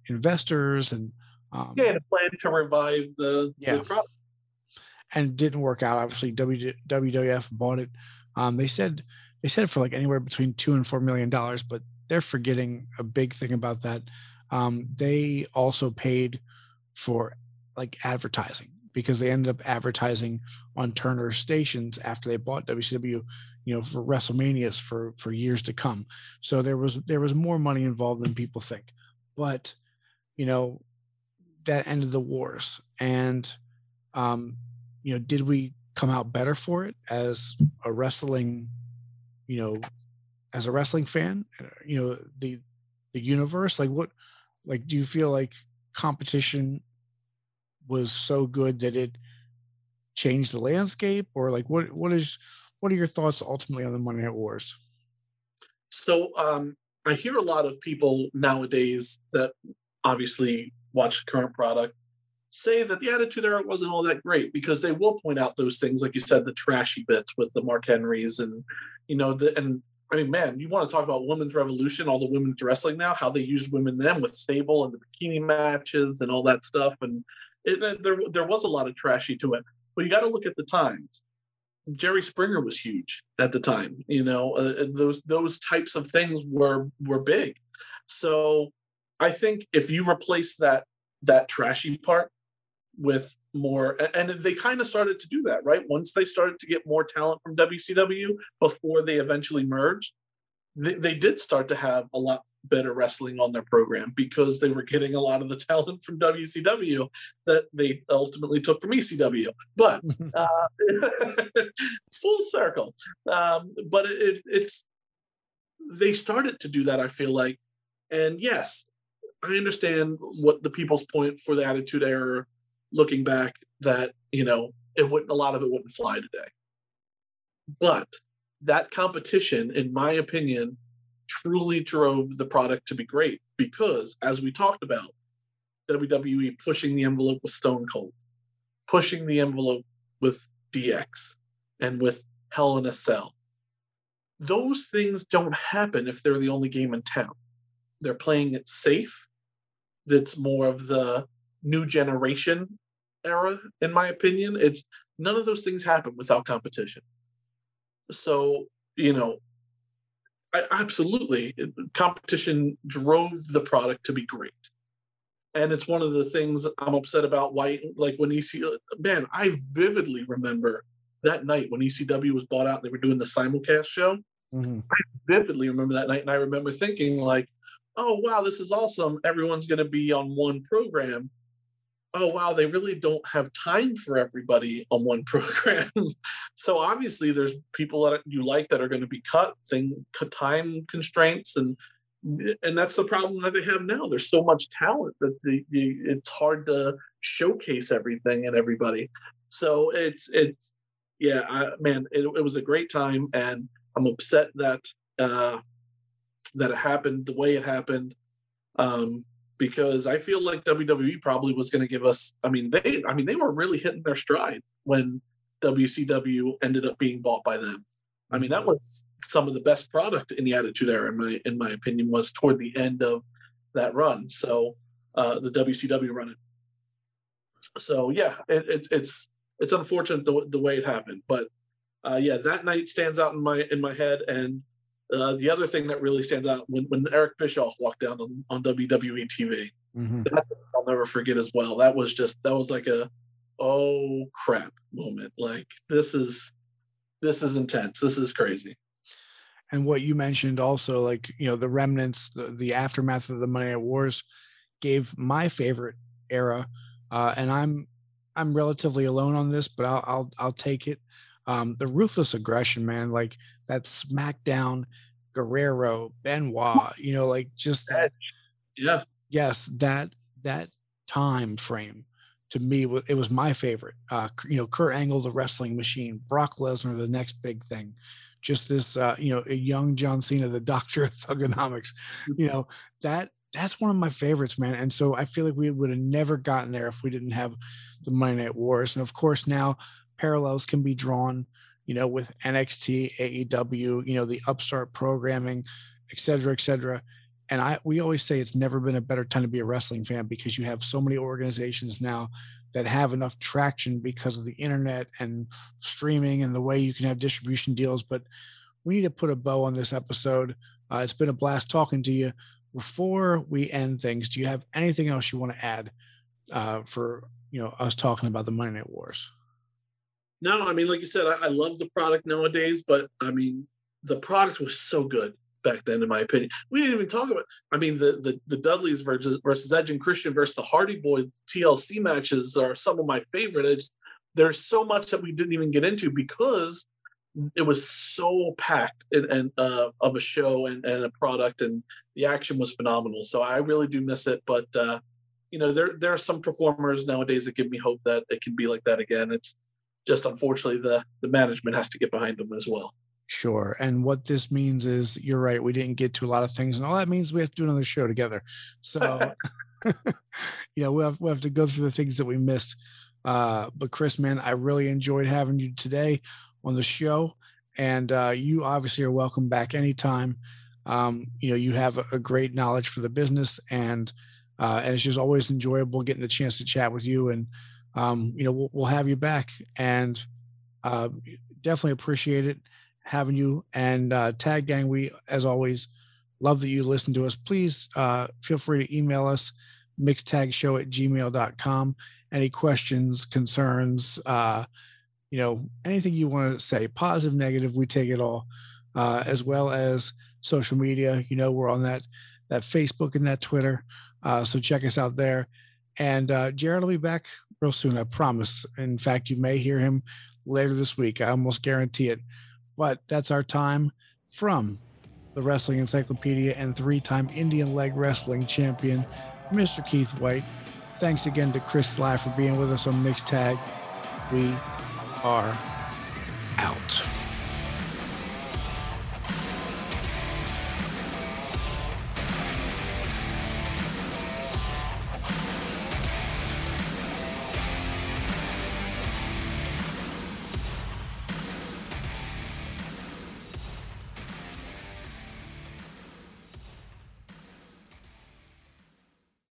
A: investors and
B: um, yeah, a plan to revive the, yeah. The product.
A: And didn't work out. Obviously, WWF bought it. Um, they said they said for like anywhere between two and four million dollars, but they're forgetting a big thing about that. Um, they also paid for like advertising because they ended up advertising on Turner stations after they bought WCW, you know, for WrestleManias for for years to come. So there was there was more money involved than people think. But you know, that ended the wars. And, um, you know, did we come out better for it as a wrestling, you know, as a wrestling fan, you know, the, the universe, like what, like, do you feel like competition was so good that it changed the landscape or like what, what is, what are your thoughts ultimately on the Monday Night Wars?
B: So, um, I hear a lot of people nowadays that obviously watch the current product say that the attitude era wasn't all that great because they will point out those things like you said the trashy bits with the mark henrys and you know the and i mean man you want to talk about women's revolution all the women's wrestling now how they use women then with Sable and the bikini matches and all that stuff and it, there, there was a lot of trashy to it but you got to look at the times. Jerry springer was huge at the time you know uh, those those types of things were were big. So I think if you replace that that trashy part with more and they kind of started to do that right? Once they started to get more talent from wcw before they eventually merged they, they did start to have a lot better wrestling on their program because they were getting a lot of the talent from wcw that they ultimately took from ecw but uh, full circle. Um, but it, it's they started to do that i feel like. And yes I understand what the people's point for the attitude era looking back that, you know, it wouldn't a lot of it wouldn't fly today. But that competition, in my opinion, truly drove the product to be great because as we talked about, WWE pushing the envelope with Stone Cold, pushing the envelope with DX and with Hell in a Cell. Those things don't happen if they're the only game in town. They're playing it safe that's more of the new generation era, in my opinion. It's none of those things happen without competition. So you know, I, absolutely, competition drove the product to be great. And it's one of the things I'm upset about. Why, like when EC, man, I vividly remember that night when ECW was bought out they were doing the simulcast show. Mm-hmm. I vividly remember that night, and I remember thinking like, "Oh wow, this is awesome! Everyone's going to be on one program." Oh wow they really don't have time for everybody on one program. So obviously there's people that you like that are going to be cut thing time constraints and and that's the problem that they have now. There's so much talent that the, the it's hard to showcase everything and everybody. So it's it's yeah I, man it, it was a great time and i'm upset that uh that it happened the way it happened. Um because I feel like WWE probably was going to give us. I mean, they, I mean, they were really hitting their stride when WCW ended up being bought by them. I mean, that mm-hmm. was some of the best product in the Attitude Era, in my in my opinion, was toward the end of that run. So uh, the WCW run. So yeah, it, it, it's it's unfortunate the, the way it happened, but uh, yeah, that night stands out in my in my head, and uh, the other thing that really stands out when, when Eric Bischoff walked down on, on WWE TV, mm-hmm. that I'll never forget as well. That was just that was like a oh crap moment. Like this is this is intense. This is crazy.
A: And what you mentioned also, like you know, the remnants, the, the aftermath of the Monday Night Wars, gave my favorite era, uh, and I'm I'm relatively alone on this, but I'll I'll, I'll take it. Um, the ruthless aggression, man, like that SmackDown, Guerrero, Benoit, you know, like just that.
B: Yeah.
A: Yes, that that time frame to me it was my favorite. Uh, you know, Kurt Angle, the wrestling machine, Brock Lesnar, the next big thing. Just this, uh, you know, a young John Cena, the doctor of thuganomics. You know that that's one of my favorites, man. And so I feel like we would have never gotten there if we didn't have the Monday Night Wars. And of course, now parallels can be drawn you know, with NXT, AEW, you know, the upstart programming, et cetera, et cetera. And I we always say it's never been a better time to be a wrestling fan because you have so many organizations now that have enough traction because of the internet and streaming and the way you can have distribution deals. But we need to put a bow on this episode. Uh, it's been a blast talking to you. Before we end things, do you have anything else you want to add uh, for you know us talking about the Monday Night Wars?
B: No, I mean, like you said, I, I love the product nowadays, but I mean, the product was so good back then, in my opinion. We didn't even talk about. I mean, the the, the Dudleys versus versus Edge and Christian versus the Hardy Boy TLC matches are some of my favorite. It's, there's so much that we didn't even get into because it was so packed and, and uh, of a show and, and a product, and the action was phenomenal. So I really do miss it, but. Uh, you know, there there are some performers nowadays that give me hope that it can be like that again. It's just unfortunately the the management has to get behind them as well.
A: Sure. And what this means is you're right, we didn't get to a lot of things, and all that means we have to do another show together. So you know, we have we have to go through the things that we missed. Uh, but Chris, man, I really enjoyed having you today on the show. And uh, you obviously are welcome back anytime. Um, you know, you have a, great knowledge for the business and uh, and it's just always enjoyable getting the chance to chat with you and um, you know, we'll, we'll, have you back and uh, definitely appreciate it having you. And uh, Tag Gang, we, as always, love that you listen to us. Please uh, feel free to email us, mixtagshow at gmail.com. Any questions, concerns, uh, you know, anything you want to say, positive, negative, we take it all, uh, as well as social media. You know, we're on that that Facebook and that Twitter. Uh, so check us out there. And uh, Jared will be back real soon, I promise. In fact, you may hear him later this week. I almost guarantee it. But that's our time from the Wrestling Encyclopedia and three time Indian leg wrestling champion, Mr. Keith White. Thanks again to Chris Sly for being with us on Mixed Tag. We are out.